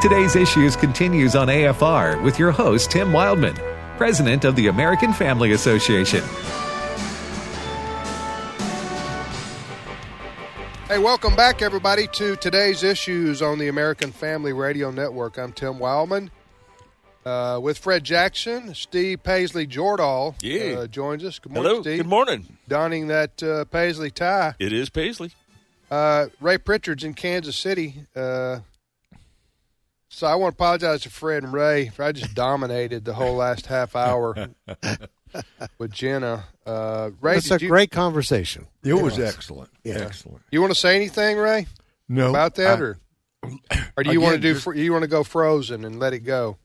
Today's Issues continues on AFR with your host, Tim Wildmon, President of the American Family Association. Hey, welcome back, everybody, to today's issues on the American Family Radio Network. I'm Tim Wildmon. Uh, with Fred Jackson, Steve Paisley Jordahl Yeah. uh, joins us. Good morning, Hello. Steve. Good morning. Donning that uh, Paisley tie. It is Paisley. Uh, Ray Pritchard's in Kansas City. So I want to apologize to Fred and Ray for I just dominated the whole last half hour with Jenna. Uh, Ray, It's a you, great conversation. It was excellent. Yeah. Excellent. you want to say anything, Ray, No, about that, I, or or do you want to do? just- fr- you want to go frozen and let it go?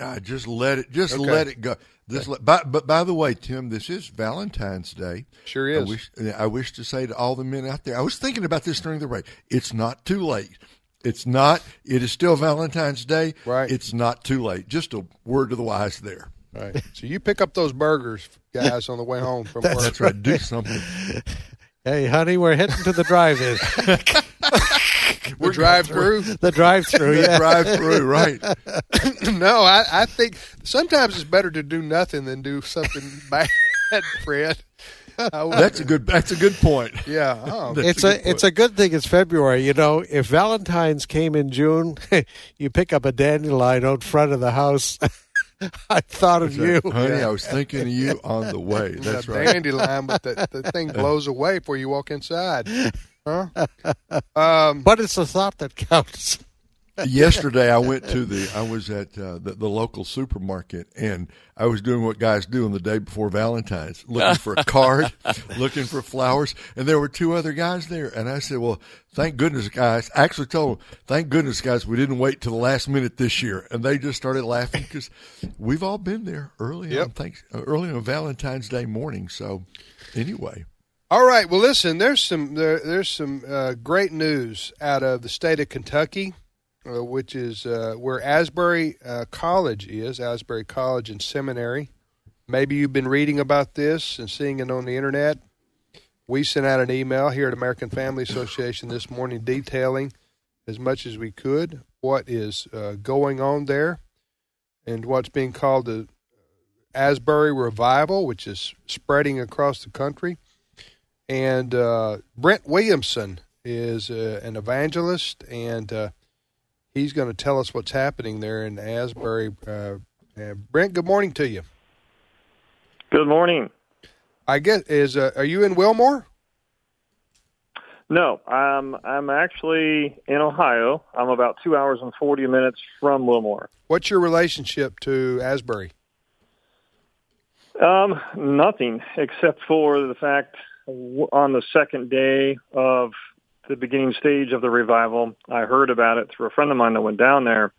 I just let it. Just Okay. let it go. This, by, but by the way, Tim, this is Valentine's Day. Sure I is. wish, I wish to say to all the men out there. I was thinking about this during the break. It's not too late. It's not. It is still Valentine's Day. Right. It's not too late. Just a word to the wise there. Right. So you pick up those burgers, guys, on the way home from work. That's right. Do something. Hey, honey, we're heading to the drive-in, The drive-through. the drive-through. Yeah. Drive through. Right. no, I, I think sometimes it's better to do nothing than do something bad, Fred. I would- That's a good. That's a good point. yeah. Oh, It's a a good it's a good thing it's February. You know, if Valentine's came in June, you pick up a dandelion out front of the house. I thought of you. honey. I was thinking of you on the way. That's the right. dandelion, but the, the thing blows away before you walk inside. Huh? Um, But it's the thought that counts. Yesterday I went to the I was at uh, the, the local supermarket and I was doing what guys do on the day before Valentine's, looking for a card, looking for flowers, and there were two other guys there, and I said, "Well, thank goodness, guys." I actually told them, "Thank goodness, guys, we didn't wait till the last minute this year," and they just started laughing because we've all been there early Yep. on thanks uh, early on Valentine's Day morning. So, anyway, all right. Well, listen. There's some there, there's some uh, great news out of the state of Kentucky, uh, which is uh, where Asbury uh, College is. Asbury College and Seminary. Maybe you've been reading about this and seeing it on the internet. We sent out an email here at American Family Association this morning detailing as much as we could what is uh, going on there and what's being called the Asbury Revival, which is spreading across the country. And uh, Brent Williamson is uh, an evangelist, and uh, he's going to tell us what's happening there in Asbury. Uh, Brent, good morning to you. Good morning. I guess is uh, are you in Wilmore? No, I'm I'm actually in Ohio. I'm about two hours and forty minutes from Wilmore. What's your relationship to Asbury? Um, nothing except for the fact on the second day of the beginning stage of the revival, I heard about it through a friend of mine that went down there,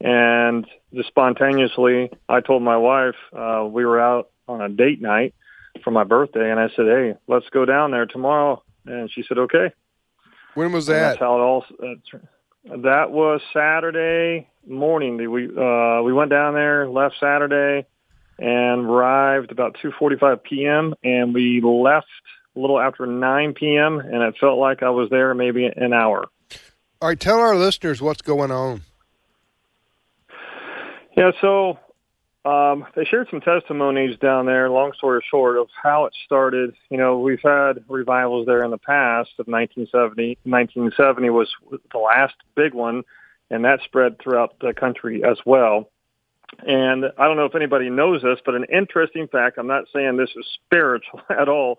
and just spontaneously, I told my wife uh, we were out on a date night for my birthday, and I said, "Hey, let's go down there tomorrow," and she said, "Okay." When was that? How it all. Uh, that was Saturday morning. We uh, we went down there, left Saturday, and arrived about 2:45 p.m. and we left a little after 9 p.m. and it felt like I was there maybe an hour. All right, tell our listeners what's going on. Yeah, so um, they shared some testimonies down there. Long story short, of how it started. You know, we've had revivals there in the past. Of 1970, 1970 was the last big one, and that spread throughout the country as well. And I don't know if anybody knows this, but an interesting fact. I'm not saying this is spiritual at all,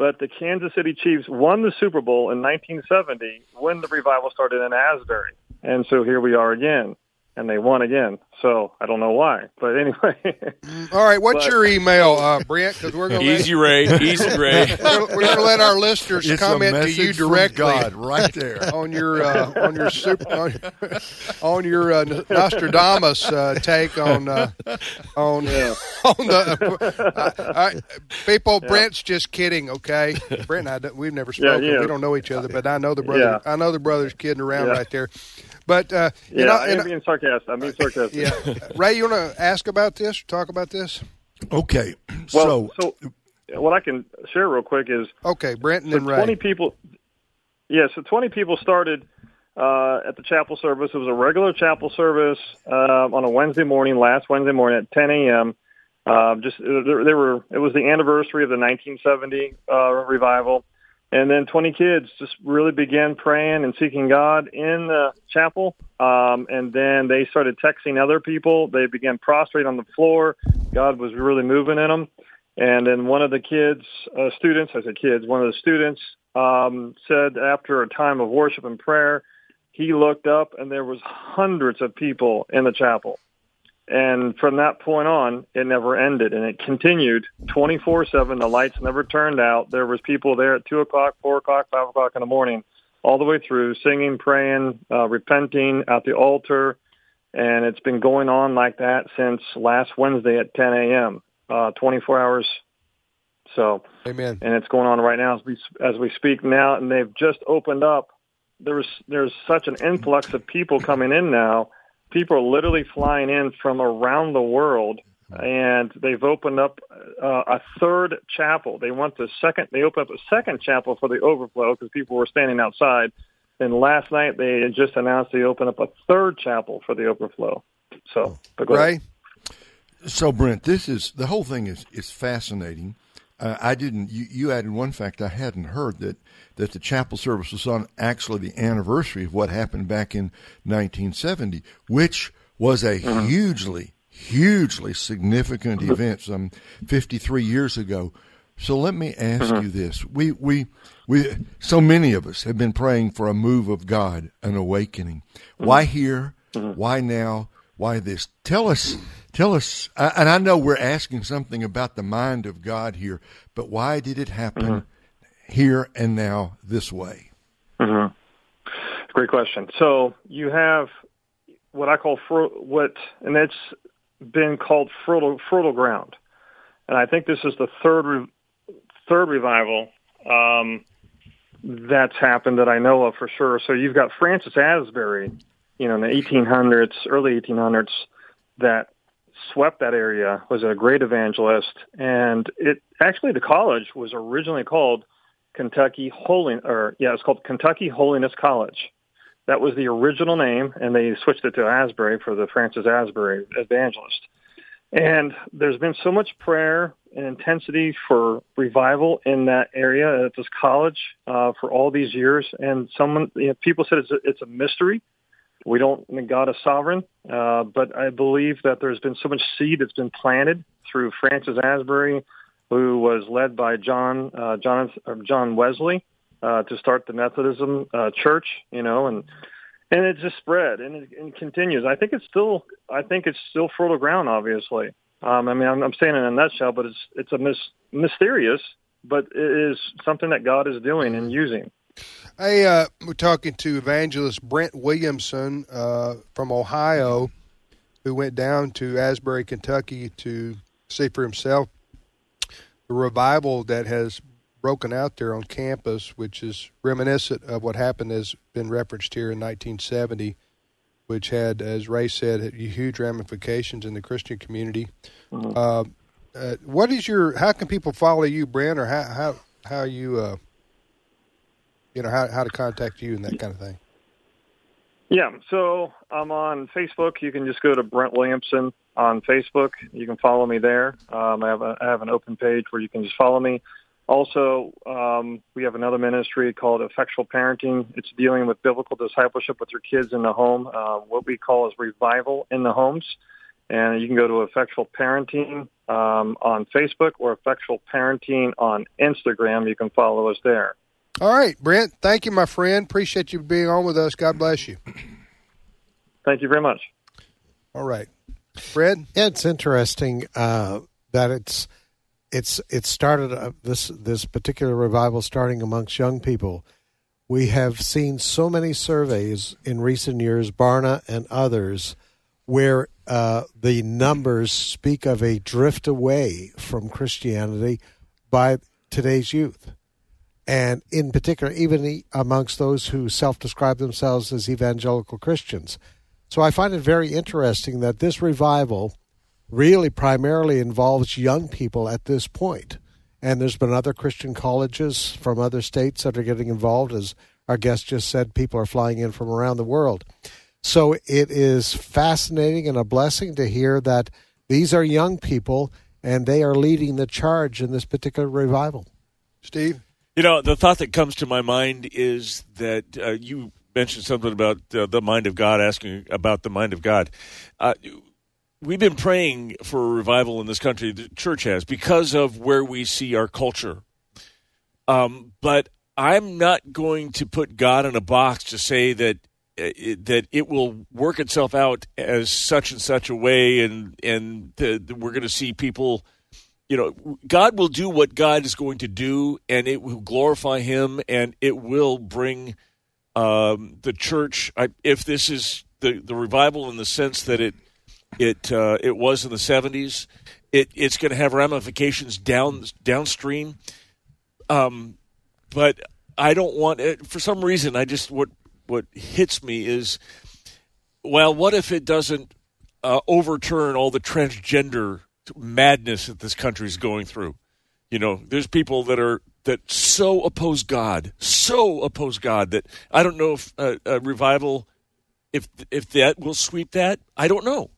but the Kansas City Chiefs won the Super Bowl in 1970 when the revival started in Asbury, and so here we are again and they won again. So I don't know why, but anyway. All right, what's But- your email, uh, Brent? Because we're going Easy, Ray. Easy, Ray. to we're going to let our listeners it's a comment to message you from directly. God, right there. on your uh, on your super on, on your uh, Nostradamus uh, take on uh, on on the I, I, people. Brent's just kidding, okay? Brent and I don't- we've never spoken. yeah. We don't know each other, but I know the brother. Yeah. I know the brother's kidding around Yeah. right there. But uh, you know, I'm and- being sarcastic. I'm being sarcastic. yeah, Ray, you want to ask about this? Talk about this? Okay, Well, so so what I can share real quick is Okay, Brenton and so then Ray. 20 people. Yeah, so 20 people started uh, at the chapel service. It was a regular chapel service uh, on a Wednesday morning, last Wednesday morning at 10 a.m. Uh, just there, there were. It was the anniversary of the 1970 uh, revival, and then 20 kids just really began praying and seeking God in the chapel. Um, and then they started texting other people. They began prostrate on the floor. God was really moving in them. And then one of the kids, uh, students, I said kids, one of the students um, said after a time of worship and prayer, he looked up and there was hundreds of people in the chapel. And from that point on, it never ended, and it continued 24/7. The lights never turned out. There was people there at two o'clock, four o'clock, five o'clock in the morning, all the way through, singing, praying, uh, repenting at the altar, and it's been going on like that since last Wednesday at 10 a.m. Uh, 24 hours. So, Amen. and it's going on right now as we as we speak now, and they've just opened up. There's there's such an influx of people coming in now people are literally flying in from around the world and they've opened up uh, a third chapel. They want the second. They opened up a second chapel for the overflow because people were standing outside. And last night they just announced they opened up a third chapel for the overflow. So, ahead. So, Brent, this is the whole thing is is fascinating. Uh, I didn't. You, you added one fact I hadn't heard that that the chapel service was on actually the anniversary of what happened back in 1970, which was a uh-huh. hugely, hugely significant uh-huh. event some 53 years ago. So let me ask uh-huh. you this: we we we so many of us have been praying for a move of God, an awakening. Why here? Why now? Why this? Tell us. Tell us, and I know we're asking something about the mind of God here, but why did it happen here and now this way? Great question. So you have what I call what, and it's been called fertile, fertile ground, and I think this is the third re- third revival um, that's happened that I know of for sure. So you've got Francis Asbury, you know, in the 1800s, early 1800s, that swept that area, was a great evangelist, and it actually the college was originally called Kentucky Holy, or yeah, it's called Kentucky Holiness College. That was the original name, and they switched it to Asbury for the Francis Asbury evangelist. And there's been so much prayer and intensity for revival in that area at this college uh, for all these years. And someone, you know, people said it's a, it's a mystery. We don't, God is sovereign, uh, but I believe that there's been so much seed that's been planted through Francis Asbury, who was led by John uh, John or John Wesley uh, to start the Methodism uh, Church, you know, and and it just spread and it, and continues. I think it's still I think it's still fertile ground. Obviously, um, I mean I'm, I'm saying it in a nutshell, but it's it's a mis- mysterious, but it is something that God is doing and using. Hey, uh, we're talking to evangelist Brent Williamson uh, from Ohio, who went down to Asbury, Kentucky to see for himself the revival that has broken out there on campus, which is reminiscent of what happened, has been referenced here in 1970, which had, as Ray said, huge ramifications in the Christian community. Uh, uh, what is your? How can people follow you, Brent, or how how how you? Uh, you know how how to contact you and that kind of thing. Yeah, so I'm on Facebook. You can just go to Brent Williamson on Facebook. You can follow me there. Um, I have a, I have an open page where you can just follow me. Also, um, we have another ministry called Effectual Parenting. It's dealing with biblical discipleship with your kids in the home. Uh, what we call is revival in the homes. And you can go to Effectual Parenting um, on Facebook or Effectual Parenting on Instagram. You can follow us there. All right, Brent. Thank you, my friend. Appreciate you being on with us. God bless you. Thank you very much. All right, Fred. Yeah, it's interesting uh, that it's it's it started uh, this this particular revival starting amongst young people. We have seen so many surveys in recent years, Barna and others, where uh, the numbers speak of a drift away from Christianity by today's youth. And in particular, even amongst those who self describe themselves as evangelical Christians. So I find it very interesting that this revival really primarily involves young people at this point. And there's been other Christian colleges from other states that are getting involved, as our guest just said people are flying in from around the world. So it is fascinating and a blessing to hear that these are young people and they are leading the charge in this particular revival. Steve? You know, the thought that comes to my mind is that uh, you mentioned something about uh, the mind of God, asking about the mind of God. Uh, we've been praying for a revival in this country, the church has, because of where we see our culture. Um, but I'm not going to put God in a box to say that it, that it will work itself out as such and such a way, and and the, the, we're going to see people. You know, God will do what God is going to do, and it will glorify Him, and it will bring um, the church. I, if this is the the revival in the sense that it it uh, it was in the seventies, it it's going to have ramifications down downstream. Um, but I don't want it for some reason. I just what what hits me is, well, what if it doesn't uh, overturn all the transgender madness that this country is going through? You know, there's people that are that so oppose God, so oppose God that I don't know if uh, a revival, if if that will sweep that. I don't know,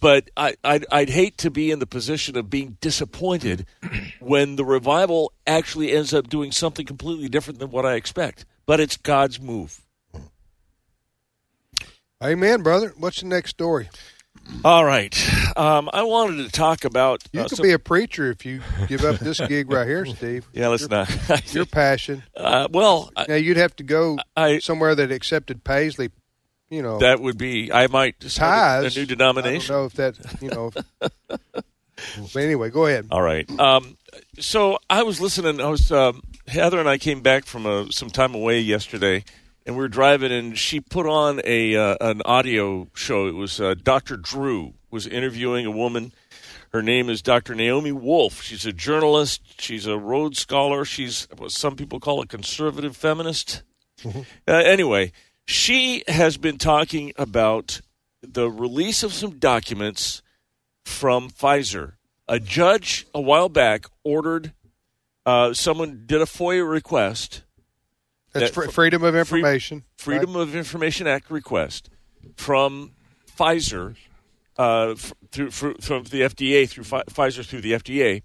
but I I'd, I'd hate to be in the position of being disappointed when the revival actually ends up doing something completely different than what I expect. But it's God's move. Amen, brother. What's the next story? All right. Um, I wanted to talk about. You uh, could some- be a preacher if you give up this gig right here, Steve. yeah, let's not. Your passion. uh, well, Now you'd have to go I- somewhere that accepted Paisley. You know, that would be. I might start a- ties. a new denomination. I don't know if that. You know. but anyway, go ahead. All right. Um, so I was listening. I was um, Heather and I came back from a, some time away yesterday, and we were driving, and she put on a uh, an audio show. It was uh, Dr. Drew was interviewing a woman. Her name is Dr. Naomi Wolf. She's a journalist. She's a Rhodes Scholar. She's what some people call a conservative feminist. Uh, anyway, she has been talking about the release of some documents from Pfizer. A judge a while back ordered uh, someone did a FOIA request, That's that- fr- freedom of information. Freedom of Information Act request from Pfizer uh, f- through, fr- from the FDA through Pfi- Pfizer through the FDA.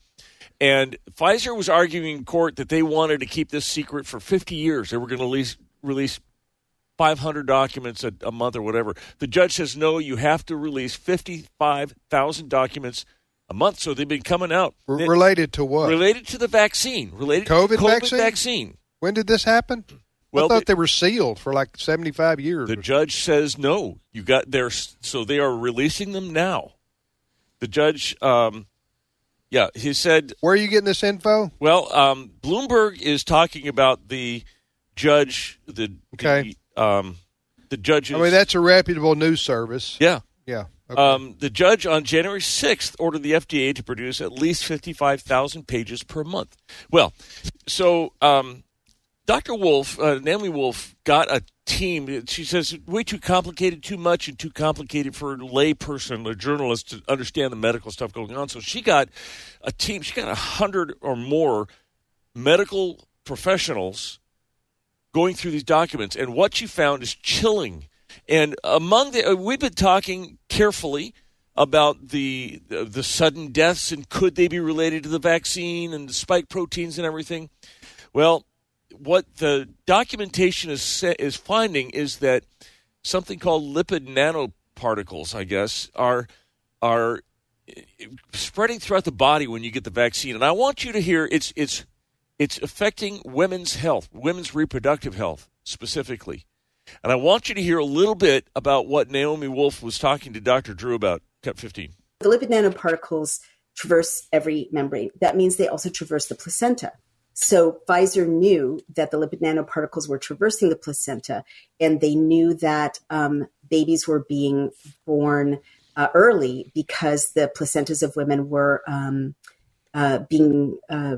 And Pfizer was arguing in court that they wanted to keep this secret for 50 years. They were going to release, release 500 documents a, a month or whatever. The judge says, no, you have to release 55,000 documents a month. So they've been coming out. R- related to what? related to the vaccine. Related COVID to COVID vaccine? vaccine. When did this happen? Well, I thought the- they were sealed for like seventy-five years. The judge says no. You got there, so they are releasing them now. The judge, um, yeah, he said. Where are you getting this info? Well, um, Bloomberg is talking about the judge. The Okay. The, um, the judge. I mean, that's a reputable news service. yeah. Yeah. Okay. Um, the judge on January 6th ordered the FDA to produce at least 55,000 pages per month. Well, so um, Dr. Wolf, uh, Wolf, got a team. She says way too complicated, too much, and too complicated for a layperson, a journalist, to understand the medical stuff going on. So she got a team. She got a hundred or more medical professionals going through these documents, and what she found is chilling. And among the, uh, we've been talking carefully about the the sudden deaths and could they be related to the vaccine and the spike proteins and everything. Well, what the documentation is is finding is that something called lipid nanoparticles, I guess, are are eh, spreading throughout the body when you get the vaccine. And I want you to hear it's it's it's affecting women's health, women's reproductive health specifically. And I want you to hear a little bit about what Naomi Wolf was talking to Dr. Drew about. Cut 15. The lipid nanoparticles traverse every membrane. That means they also traverse the placenta. So Pfizer knew that the lipid nanoparticles were traversing the placenta, and they knew that um, babies were being born uh, early because the placentas of women were um, uh, being uh,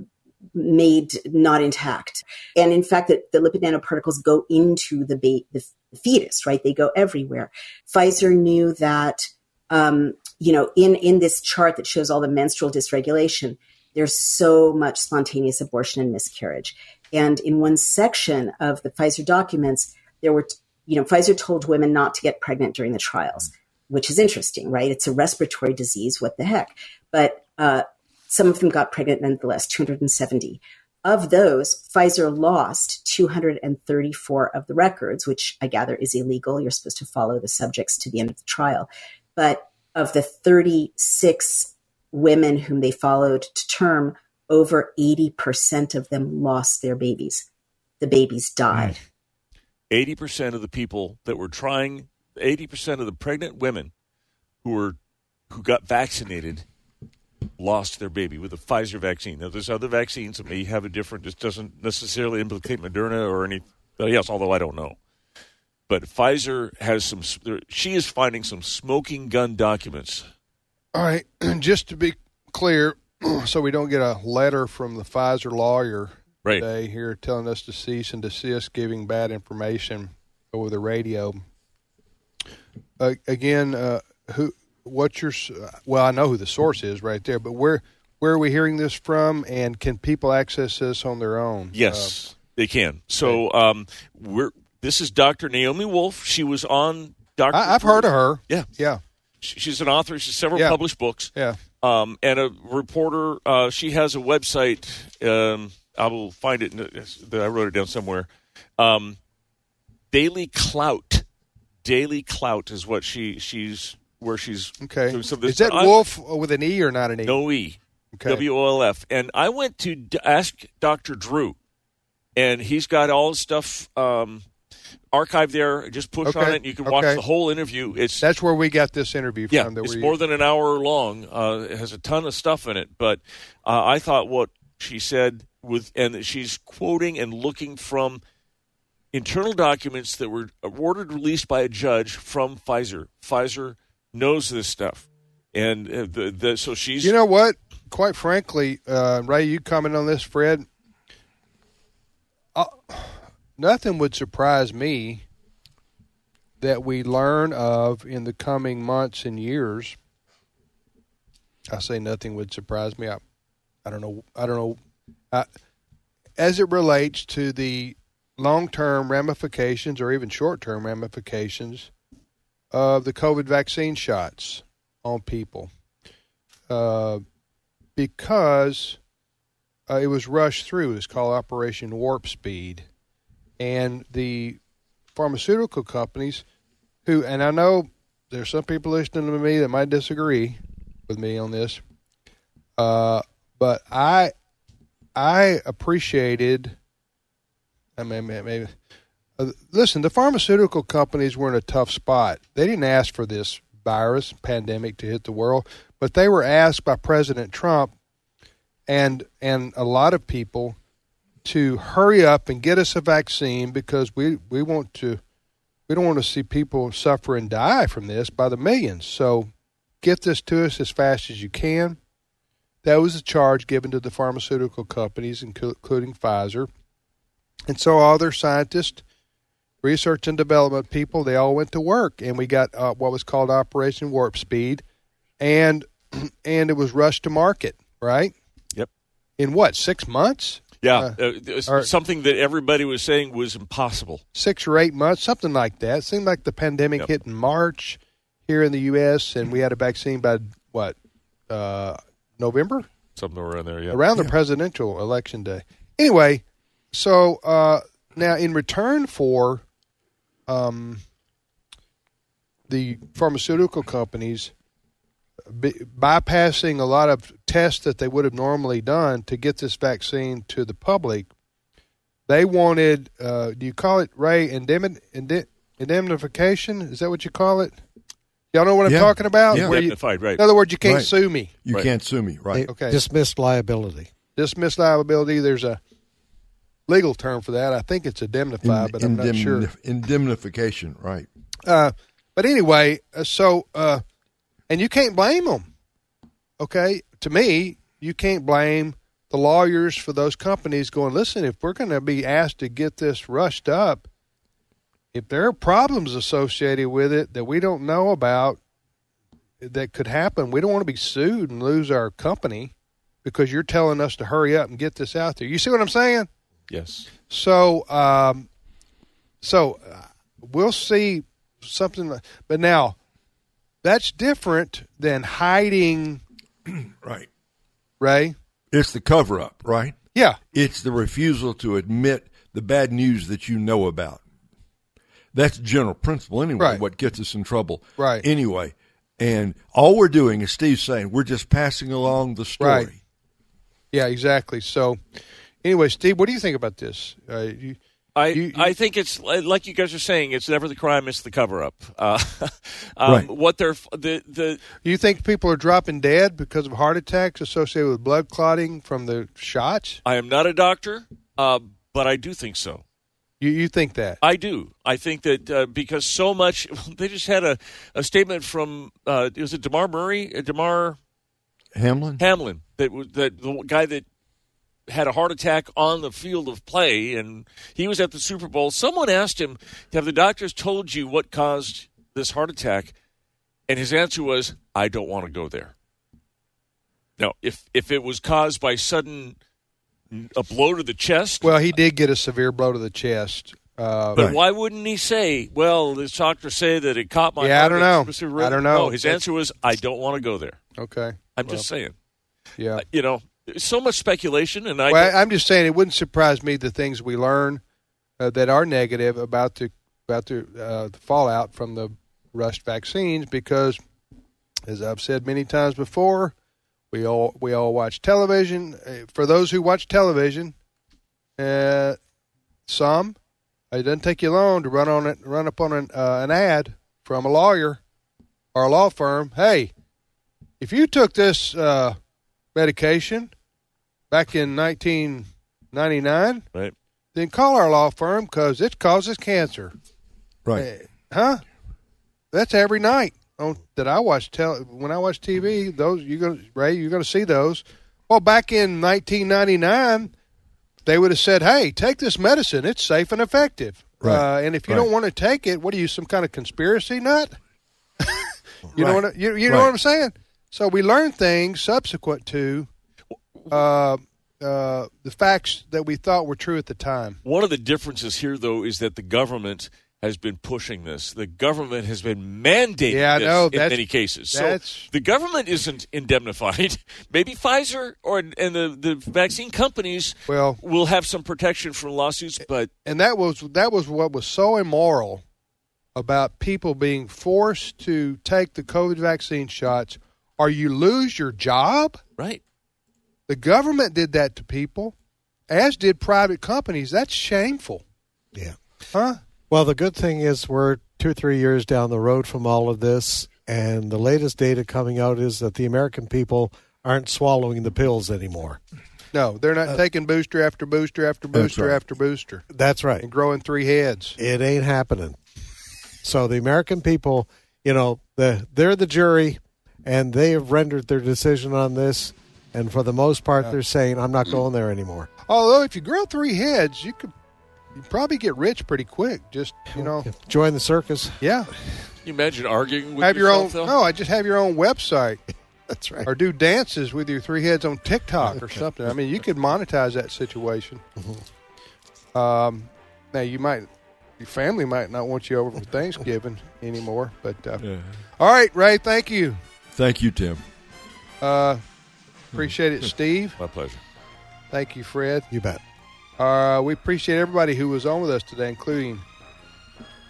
made not intact. And in fact, the, the lipid nanoparticles go into the, ba- the fetus, right? They go everywhere. Pfizer knew that, um, you know, in, in this chart that shows all the menstrual dysregulation, there's so much spontaneous abortion and miscarriage. And in one section of the Pfizer documents, there were, you know, Pfizer told women not to get pregnant during the trials, which is interesting, right? It's a respiratory disease. What the heck? But uh, some of them got pregnant nonetheless, 270. Of those, Pfizer lost 234 of the records, which I gather is illegal. You're supposed to follow the subjects to the end of the trial. But of the 36 women whom they followed to term, over 80% of them lost their babies. The babies died. Hmm. 80% of the people that were trying, 80% of the pregnant women who were who got vaccinated lost their baby with the Pfizer vaccine. Now, there's other vaccines that may have a different. This doesn't necessarily implicate Moderna or anything else, although I don't know. But Pfizer has some. She is finding some smoking gun documents. All right, just to be clear, so we don't get a letter from the Pfizer lawyer right. today here telling us to cease and desist giving bad information over the radio. Uh, again, uh, who? What's your? Well, I know who the source is right there, but where where are we hearing this from? And can people access this on their own? Yes, uh, they can. So um, we're. This is Dr. Naomi Wolf. She was on Dr. I, have heard of her. Yeah, yeah. She's an author. She's several yeah. published books. Yeah. Um, and a reporter. Uh, she has a website. Um, I will find it. I wrote it down somewhere. Um, Daily Clout. Daily Clout is what she she's where she's okay. So is that I'm, Wolf with an e or not an e? No e. Okay. W O L F. And I went to d- ask Dr. Drew, and he's got all his stuff um, archived there. Just push okay. on it, and you can watch okay. the whole interview. It's that's where we got this interview yeah, from. it's more than an hour long. Uh, it has a ton of stuff in it, but uh, I thought what she said with, and she's quoting and looking from internal documents that were ordered released by a judge from Pfizer. Pfizer knows this stuff, and uh, the, the, so she's. You know what? Quite frankly, uh, Ray, you comment on this, Fred. Uh, nothing would surprise me that we learn of in the coming months and years. I say nothing would surprise me. I, I don't know. I don't know. I, as it relates to the long-term ramifications or even short-term ramifications of the COVID vaccine shots on people, uh, because uh, it was rushed through. It's called Operation Warp Speed, and the pharmaceutical companies who, and I know there's some people listening to me that might disagree with me on this, uh, but I I appreciated. I mean, maybe. Uh, listen, the pharmaceutical companies were in a tough spot. They didn't ask for this virus pandemic to hit the world, but they were asked by President Trump and and a lot of people to hurry up and get us a vaccine because we we want to we don't want to see people suffer and die from this by the millions. So get this to us as fast as you can. That was a charge given to the pharmaceutical companies, including Pfizer. And so all their scientists, research and development people, they all went to work, and we got uh, what was called Operation Warp Speed, and and it was rushed to market, right? Yep. In what six months? Yeah, uh, or, something that everybody was saying was impossible. Six or eight months, something like that. It seemed like the pandemic Yep. hit in March here in the U.S., and we had a vaccine by what uh, November, Something around there. Yeah. around the presidential election day. Anyway, so uh, now in return for um, the pharmaceutical companies by- bypassing a lot of tests that they would have normally done to get this vaccine to the public, they wanted. Uh, do you call it Ray indemn- indem- indemnification? Is that what you call it? Y'all know what I'm Yeah. talking about? Yeah. Where you- Indemnified, right. in other words, you can't Right. sue me. You Right. can't sue me, right? Okay. Dismissed liability. Dismissed liability. There's a legal term for that. I think it's indemnify, but I'm not sure. Indemnification, right? Uh, but anyway, uh, so uh, and you can't blame them. Okay, to me, you can't blame the lawyers for those companies going. Listen, if we're going to be asked to get this rushed up, if there are problems associated with it that we don't know about that could happen, we don't want to be sued and lose our company because you're telling us to hurry up and get this out there. You see what I'm saying? Yes. So, um, so uh, we'll see something. like- But now, that's different than hiding. Right. Ray. It's the cover up, right? Yeah. It's the refusal to admit the bad news that you know about. That's general principle anyway, Right. what gets us in trouble. Right. Anyway. And all we're doing, is Steve's saying, we're just passing along the story. Right. Yeah. Exactly. So, anyway, Steve, what do you think about this? Uh, you, I You- you- I think it's like you guys are saying. It's never the crime; it's the cover up. Uh, um, Right. What they're the the you think people are dropping dead because of heart attacks associated with blood clotting from the shots? I am not a doctor, uh, but I do think so. You you think that? I do. I think that uh, because so much, they just had a, a statement from uh, was it Demar Murray, uh, Damar Hamlin? Hamlin, that that the guy that had a heart attack on the field of play, and he was at the Super Bowl. Someone asked him, "Have the doctors told you what caused this heart attack?" And his answer was, "I don't want to go there." Now, if if it was caused by sudden a blow to the chest, Well, he did get a severe blow to the chest. Uh, But why wouldn't he say, "Well, the doctors say that it caught my"? Yeah, I don't know. I don't know. No, his answer was, "I don't want to go there." okay. I'm Well, just saying. Yeah. Uh, you know, so much speculation, and I. Well, I'm just saying it wouldn't surprise me the things we learn uh, that are negative about the about the, uh, the fallout from the rushed vaccines because, as I've said many times before, we all we all watch television. Uh, For those who watch television, uh, some it doesn't take you long to run on it, run up on an, uh, an ad from a lawyer or a law firm. Hey, if you took this uh, medication back in 1999, right. then call our law firm because it causes cancer. Right. Eh, Huh? That's every night on that I watch tel- when I watch TV. Those you gonna Ray, you're gonna see those. Well, back in 1999, they would have said, "Hey, take this medicine. It's safe and effective." Right. Uh, and if you Right. don't want to take it, what are you, some kind of conspiracy nut? you know what I- you, you know Right. what I'm saying? So we learn things subsequent to uh, uh, the facts that we thought were true at the time. One of the differences here, though, is that the government has been pushing this. The government has been mandating Yeah, this know. in many cases. So the government isn't indemnified. Maybe Pfizer or and the, the vaccine companies Well, will have some protection from lawsuits, but and that was that was what was so immoral about people being forced to take the COVID vaccine shots, or you lose your job. right. The government did that to people, as did private companies. That's shameful, Yeah. huh? Well, the good thing is we're two or three years down the road from all of this, and the latest data coming out is that the American people aren't swallowing the pills anymore. No, they're not uh, taking booster after booster after booster right. after booster That's right. and growing three heads. It ain't happening. So the American people, you know, the they're the jury, and they have rendered their decision on this. And for the most part, they're saying, "I'm not going there anymore." Although, if you grow three heads, you could you probably get rich pretty quick. Just you know, Join the circus. yeah. Can you imagine arguing with have your own. yourself, though? No, I just have your own website. That's right. or do dances with your three heads on TikTok or something. I mean, you could monetize that situation. Um, now you might, your family might not want you over for Thanksgiving anymore. But uh, all right, Ray, thank you. Thank you, Tim. Uh, appreciate it, Steve. My pleasure. Thank you, Fred. You bet. Uh, we appreciate everybody who was on with us today, including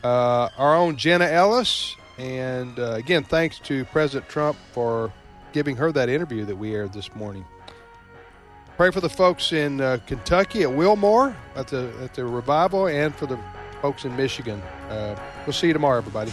uh, our own Jenna Ellis. And uh, again, thanks to President Trump for giving her that interview that we aired this morning. Pray for the folks in uh, Kentucky at Wilmore at the at the revival, and for the folks in Michigan. Uh, we'll see you tomorrow, everybody.